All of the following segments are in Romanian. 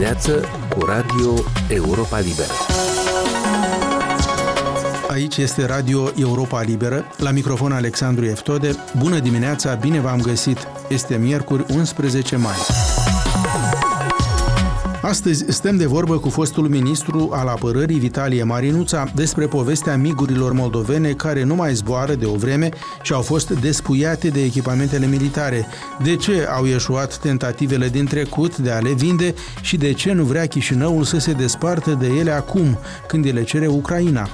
dimineață cu Radio Europa Liberă. Aici este Radio Europa Liberă, la microfon Alexandru Eftode. Bună dimineața, bine v-am găsit! Este miercuri 11 mai. Astăzi stăm de vorbă cu fostul ministru al apărării Vitalie Marinuța despre povestea migurilor moldovene care nu mai zboară de o vreme și au fost despuiate de echipamentele militare. De ce au ieșuat tentativele din trecut de a le vinde și de ce nu vrea Chișinăul să se despartă de ele acum, când le cere Ucraina?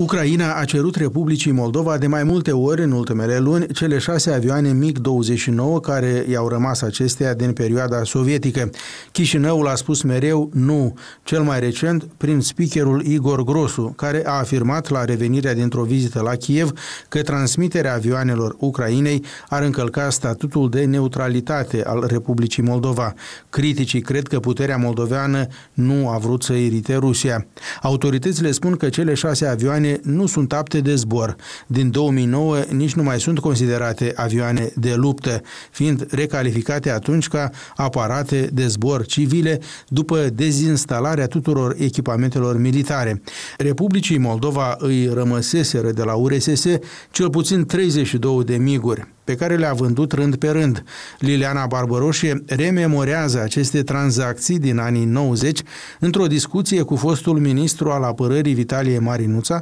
Ucraina a cerut Republicii Moldova de mai multe ori în ultimele luni cele șase avioane MiG-29 care i-au rămas acestea din perioada sovietică. Chișinăul a spus mereu nu, cel mai recent prin speakerul Igor Grosu, care a afirmat la revenirea dintr-o vizită la Kiev că transmiterea avioanelor Ucrainei ar încălca statutul de neutralitate al Republicii Moldova. Criticii cred că puterea moldoveană nu a vrut să irite Rusia. Autoritățile spun că cele șase avioane nu sunt apte de zbor. Din 2009 nici nu mai sunt considerate avioane de luptă, fiind recalificate atunci ca aparate de zbor civile după dezinstalarea tuturor echipamentelor militare. Republicii Moldova îi rămăseseră de la URSS cel puțin 32 de miguri pe care le-a vândut rând pe rând. Liliana Barbăroșie rememorează aceste tranzacții din anii 90 într-o discuție cu fostul ministru al apărării Vitalie Marinuța,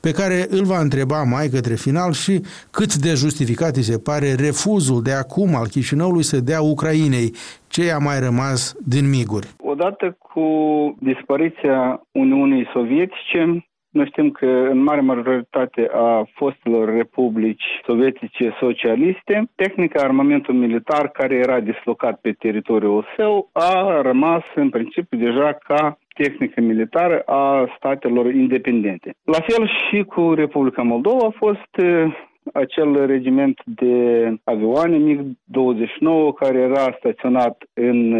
pe care îl va întreba mai către final și cât de justificat îi se pare refuzul de acum al Chișinăului să dea Ucrainei ce a mai rămas din miguri. Odată cu dispariția Uniunii Sovietice, noi știm că în mare majoritate a fostelor republici sovietice socialiste, tehnica armamentul militar care era dislocat pe teritoriul său a rămas în principiu deja ca tehnică militară a statelor independente. La fel și cu Republica Moldova a fost acel regiment de avioane MiG-29 care era staționat în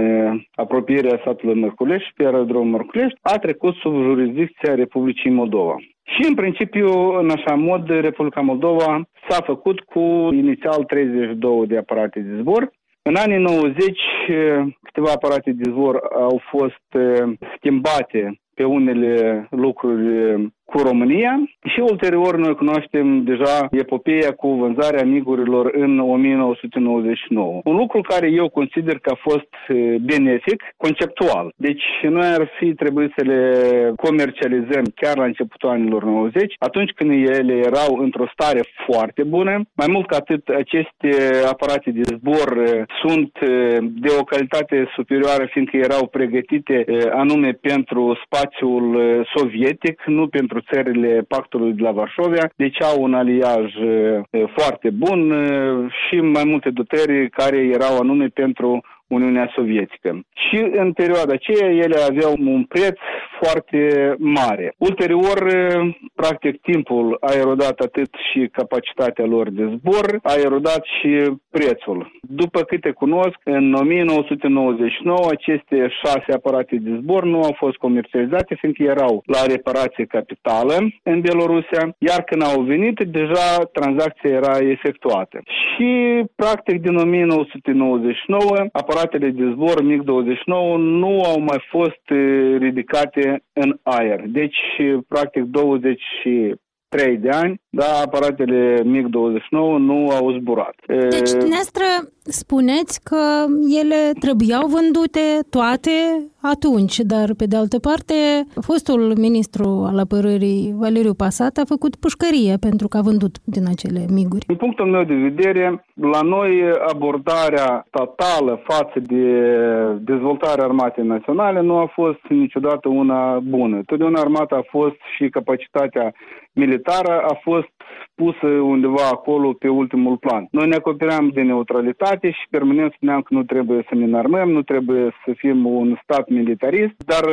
apropierea satului Mărculești, pe aerodromul Mărculești, a trecut sub jurisdicția Republicii Moldova. Și în principiu, în așa mod, Republica Moldova s-a făcut cu inițial 32 de aparate de zbor. În anii 90, câteva aparate de zbor au fost schimbate pe unele lucruri cu România și ulterior noi cunoaștem deja epopeea cu vânzarea migurilor în 1999. Un lucru care eu consider că a fost benefic, conceptual. Deci noi ar fi trebuit să le comercializăm chiar la începutul anilor 90, atunci când ele erau într-o stare foarte bună. Mai mult ca atât, aceste aparate de zbor sunt de o calitate superioară, fiindcă erau pregătite anume pentru spațiul sovietic, nu pentru țările pactului de la Varșovia, deci au un aliaj foarte bun și mai multe dotări care erau anume pentru Uniunea Sovietică. Și în perioada aceea ele aveau un preț foarte mare. Ulterior, practic, timpul a erodat atât și capacitatea lor de zbor, a erodat și prețul. După câte cunosc, în 1999 aceste șase aparate de zbor nu au fost comercializate, fiindcă erau la reparație capitală în Belorusia, iar când au venit, deja tranzacția era efectuată. Și, practic, din 1999, aparatele aparatele de zbor MiG-29 nu au mai fost eh, ridicate în aer. Deci, practic, 23 de ani, da, aparatele MiG-29 nu au zburat. Deci, dumneavoastră spuneți că ele trebuiau vândute toate atunci, dar pe de altă parte, fostul ministru al apărării Valeriu Pasat a făcut pușcărie pentru că a vândut din acele miguri. Din punctul meu de vedere, la noi abordarea totală față de dezvoltarea armatei naționale nu a fost niciodată una bună. Totdeauna armata a fost și capacitatea militară a fost pusă undeva acolo pe ultimul plan. Noi ne acopeream de neutralitate și permanent spuneam că nu trebuie să ne înarmăm, nu trebuie să fim un stat militarist, dar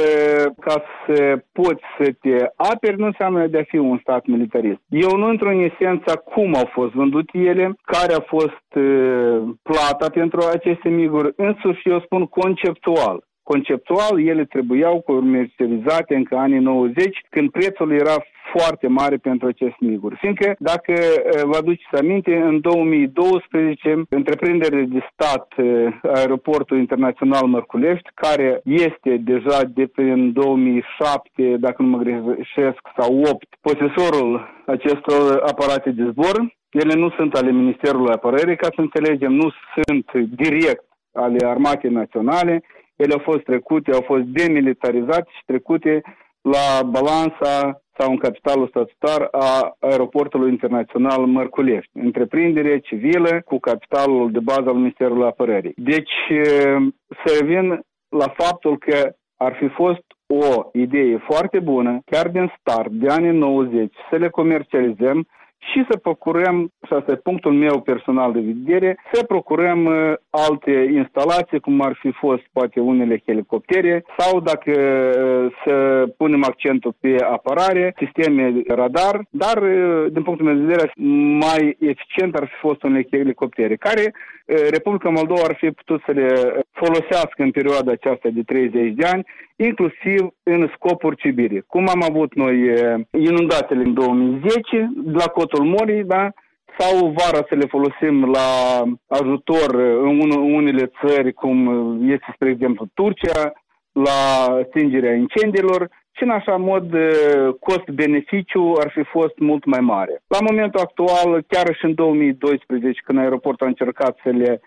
ca să poți să te aperi nu înseamnă de a fi un stat militarist. Eu nu intru în esența cum au fost vândute ele, care a fost plata pentru aceste miguri, însuși eu spun conceptual conceptual ele trebuiau comercializate încă anii 90, când prețul era foarte mare pentru acest miguri. Fiindcă, dacă vă aduceți aminte, în 2012, întreprinderile de stat, Aeroportul Internațional Mărculești, care este deja de prin 2007, dacă nu mă greșesc, sau 8, posesorul acestor aparate de zbor, ele nu sunt ale Ministerului Apărării, ca să înțelegem, nu sunt direct ale Armatei Naționale, ele au fost trecute, au fost demilitarizate și trecute la balansa sau în capitalul statutar a aeroportului internațional Mărculești, întreprindere civilă cu capitalul de bază al Ministerului Apărării. Deci, să revin la faptul că ar fi fost o idee foarte bună, chiar din start, de anii 90, să le comercializăm și să procurăm, și asta e punctul meu personal de vedere, să procurăm uh, alte instalații, cum ar fi fost poate unele helicoptere, sau dacă uh, să punem accentul pe apărare, sisteme radar, dar uh, din punctul meu de vedere mai eficient ar fi fost unele helicoptere, care Republica Moldova ar fi putut să le folosească în perioada aceasta de 30 de ani, inclusiv în scopuri civile. Cum am avut noi inundatele în 2010 la Cotul Morii, da? sau vara să le folosim la ajutor în unele țări, cum este, spre exemplu, Turcia, la stingerea incendiilor și în așa mod cost-beneficiu ar fi fost mult mai mare. La momentul actual, chiar și în 2012, când aeroportul a încercat să le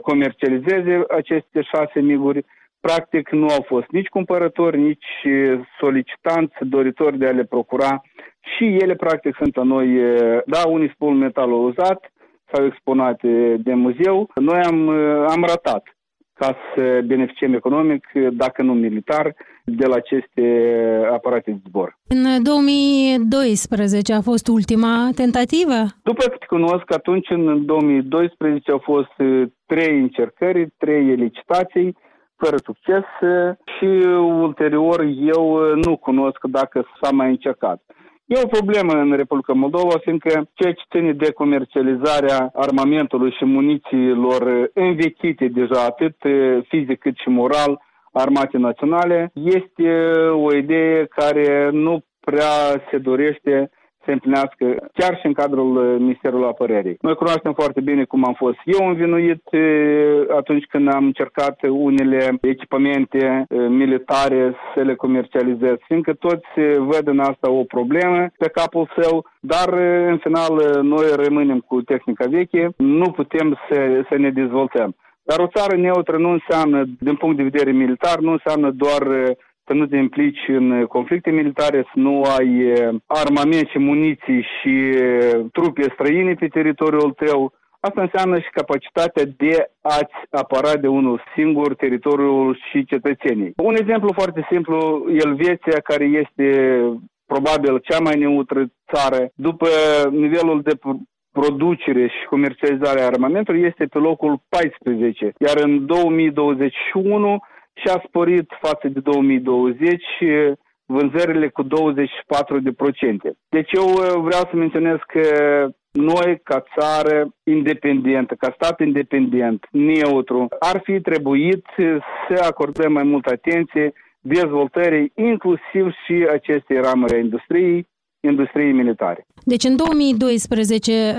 comercializeze aceste șase miguri, practic nu au fost nici cumpărători, nici solicitanți doritori de a le procura și ele practic sunt la noi, da, unii spun metalul uzat sau exponate de muzeu. Noi am, am ratat ca să beneficiem economic, dacă nu militar, de la aceste aparate de zbor. În 2012 a fost ultima tentativă? După cât cunosc, atunci în 2012 au fost trei încercări, trei licitații, fără succes și ulterior eu nu cunosc dacă s-a mai încercat. E o problemă în Republica Moldova, fiindcă ceea ce ține de comercializarea armamentului și munițiilor învechite deja, atât fizic cât și moral, armate naționale, este o idee care nu prea se dorește se împlinească chiar și în cadrul uh, Ministerului Apărării. Noi cunoaștem foarte bine cum am fost eu învinuit uh, atunci când am încercat unele echipamente uh, militare să le comercializez, fiindcă toți văd în asta o problemă pe capul său, dar în final noi rămânem cu tehnica veche, nu putem să, să ne dezvoltăm. Dar o țară neutră nu înseamnă, din punct de vedere militar, nu înseamnă doar să nu te implici în conflicte militare, să nu ai armament și muniții și trupe străine pe teritoriul tău. Asta înseamnă și capacitatea de a-ți apăra de unul singur teritoriul și cetățenii. Un exemplu foarte simplu, Elveția, care este probabil cea mai neutră țară, după nivelul de producere și comercializare a armamentului, este pe locul 14, iar în 2021 și a sporit față de 2020 vânzările cu 24%. Deci eu uh, vreau să menționez că noi, ca țară independentă, ca stat independent, neutru, ar fi trebuit să acordăm mai multă atenție dezvoltării inclusiv și acestei ramuri a industriei, industriei militare. Deci în 2012 uh,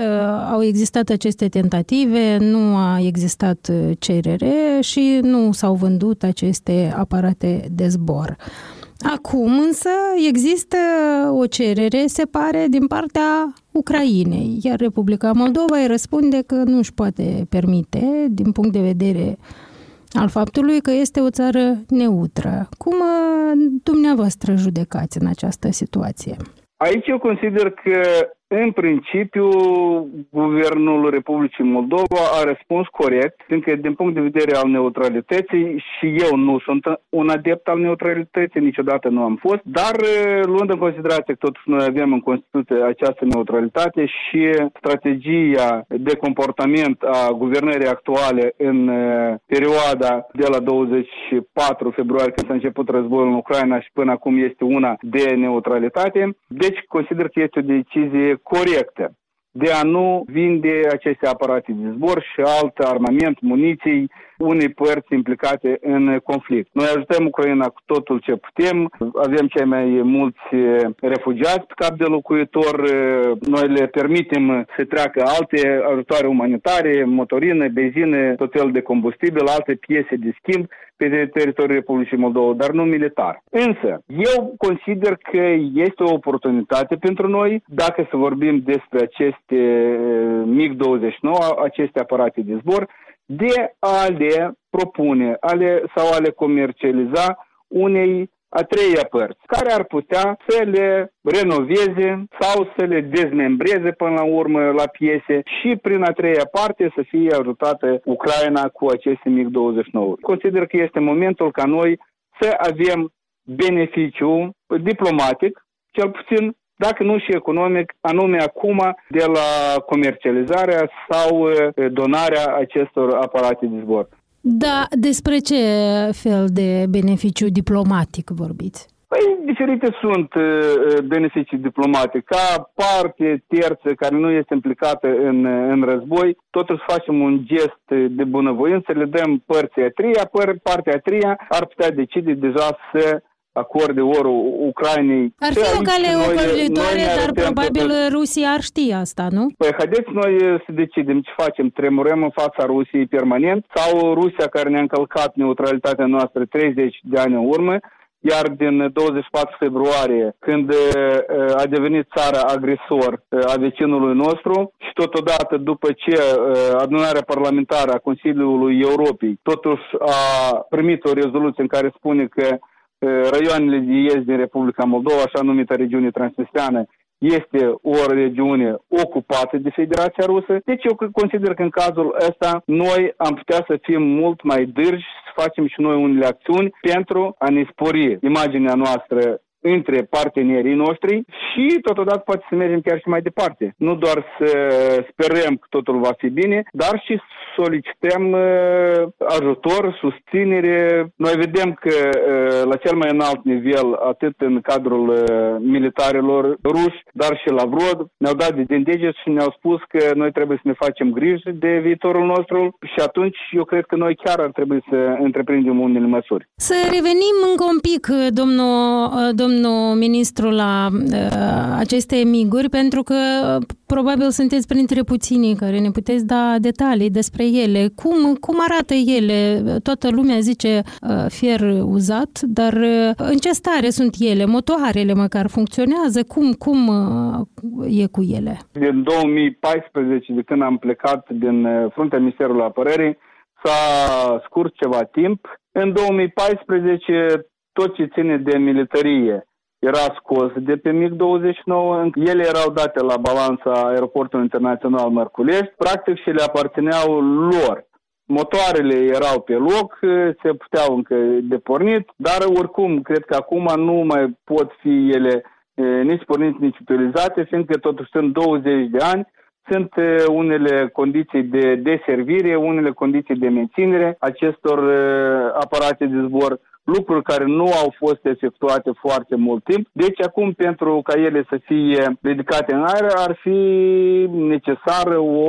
au existat aceste tentative, nu a existat uh, cerere și nu s-au vândut aceste aparate de zbor. Acum însă există o cerere, se pare, din partea Ucrainei, iar Republica Moldova îi răspunde că nu își poate permite, din punct de vedere al faptului că este o țară neutră. Cum uh, dumneavoastră judecați în această situație? Aici eu consider că în principiu, Guvernul Republicii Moldova a răspuns corect, fiindcă din punct de vedere al neutralității și eu nu sunt un adept al neutralității, niciodată nu am fost, dar luând în considerație că totuși noi avem în Constituție această neutralitate și strategia de comportament a guvernării actuale în perioada de la 24 februarie când s-a început războiul în Ucraina și până acum este una de neutralitate, deci consider că este o decizie corectă. de a nu vinde aceste aparate de zbor și alt armament, muniții unei părți implicate în conflict. Noi ajutăm Ucraina cu totul ce putem, avem cei mai mulți refugiați pe cap de locuitor, noi le permitem să treacă alte ajutoare umanitare, motorină, benzină, tot fel de combustibil, alte piese de schimb pe teritoriul Republicii Moldova, dar nu militar. Însă, eu consider că este o oportunitate pentru noi, dacă să vorbim despre aceste MiG-29, aceste aparate de zbor, de a le propune ale, sau a le comercializa unei a treia părți, care ar putea să le renoveze sau să le dezmembreze până la urmă la piese și prin a treia parte să fie ajutată Ucraina cu aceste MiG-29. Consider că este momentul ca noi să avem beneficiu diplomatic, cel puțin dacă nu și economic, anume acum de la comercializarea sau donarea acestor aparate de zbor. Da, despre ce fel de beneficiu diplomatic vorbiți? Păi, diferite sunt uh, beneficii diplomatice. Ca parte terță care nu este implicată în, în război, totuși facem un gest de bunăvoință, le dăm părții a treia, partea a treia ar putea decide deja să acorde orul Ucrainei. Ar fi o cale ocolitoare, dar probabil pe... Rusia ar ști asta, nu? Păi haideți noi să decidem ce facem. Tremurăm în fața Rusiei permanent sau Rusia care ne-a încălcat neutralitatea noastră 30 de ani în urmă, iar din 24 februarie, când a devenit țara agresor a vecinului nostru și totodată după ce adunarea parlamentară a Consiliului Europei totuși a primit o rezoluție în care spune că raioanele de est din Republica Moldova, așa numită regiune transnistreană, este o regiune ocupată de Federația Rusă. Deci eu consider că în cazul ăsta noi am putea să fim mult mai dârgi, să facem și noi unele acțiuni pentru a ne spori imaginea noastră între partenerii noștri și totodată poate să mergem chiar și mai departe. Nu doar să sperăm că totul va fi bine, dar și solicităm uh, ajutor, susținere. Noi vedem că uh, la cel mai înalt nivel, atât în cadrul uh, militarilor ruși, dar și la Vrod, ne-au dat de deget și ne-au spus că noi trebuie să ne facem griji de viitorul nostru și atunci eu cred că noi chiar ar trebui să întreprindem unele măsuri. Să revenim încă un pic, domnul, domnul domnul ministru la uh, aceste miguri, pentru că probabil sunteți printre puținii care ne puteți da detalii despre ele. Cum, cum arată ele? Toată lumea zice uh, fier uzat, dar uh, în ce stare sunt ele? Motoarele măcar funcționează? Cum, cum uh, e cu ele? Din 2014, de când am plecat din uh, fruntea Ministerului Apărării, s-a scurs ceva timp. În 2014 tot ce ține de militarie era scos de pe MiG-29, ele erau date la balanța aeroportului internațional Mărculești, practic și le aparțineau lor. Motoarele erau pe loc, se puteau încă de pornit, dar oricum cred că acum nu mai pot fi ele nici pornite, nici utilizate, fiindcă totuși sunt 20 de ani, sunt unele condiții de deservire, unele condiții de menținere acestor aparate de zbor lucruri care nu au fost efectuate foarte mult timp. Deci acum pentru ca ele să fie ridicate în aer ar fi necesară o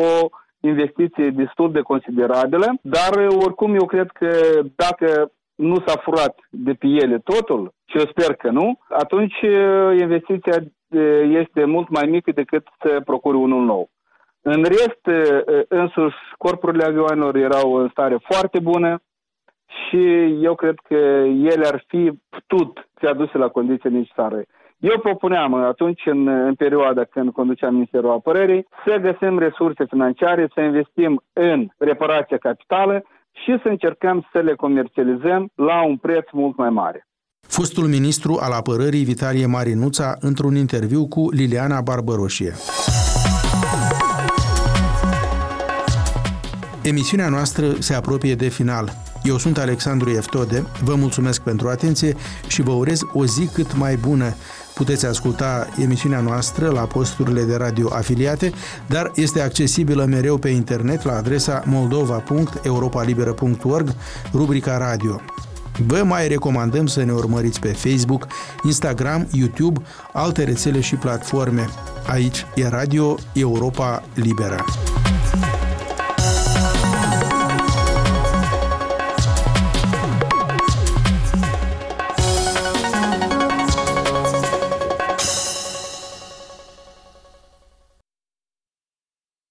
investiție destul de considerabilă, dar oricum eu cred că dacă nu s-a furat de pe ele totul, și eu sper că nu, atunci uh, investiția uh, este mult mai mică decât să procuri unul nou. În rest, uh, însuși, corpurile avioanelor erau în stare foarte bună, și eu cred că ele ar fi putut fi aduse la condiții necesare. Eu propuneam atunci, în, în perioada când conduceam Ministerul Apărării, să găsim resurse financiare, să investim în reparația capitală și să încercăm să le comercializăm la un preț mult mai mare. Fostul ministru al apărării Vitalie Marinuța într-un interviu cu Liliana Barbăroșie. Emisiunea noastră se apropie de final. Eu sunt Alexandru Eftode, vă mulțumesc pentru atenție și vă urez o zi cât mai bună. Puteți asculta emisiunea noastră la posturile de radio afiliate, dar este accesibilă mereu pe internet la adresa moldova.europalibera.org, rubrica radio. Vă mai recomandăm să ne urmăriți pe Facebook, Instagram, YouTube, alte rețele și platforme. Aici e Radio Europa Liberă.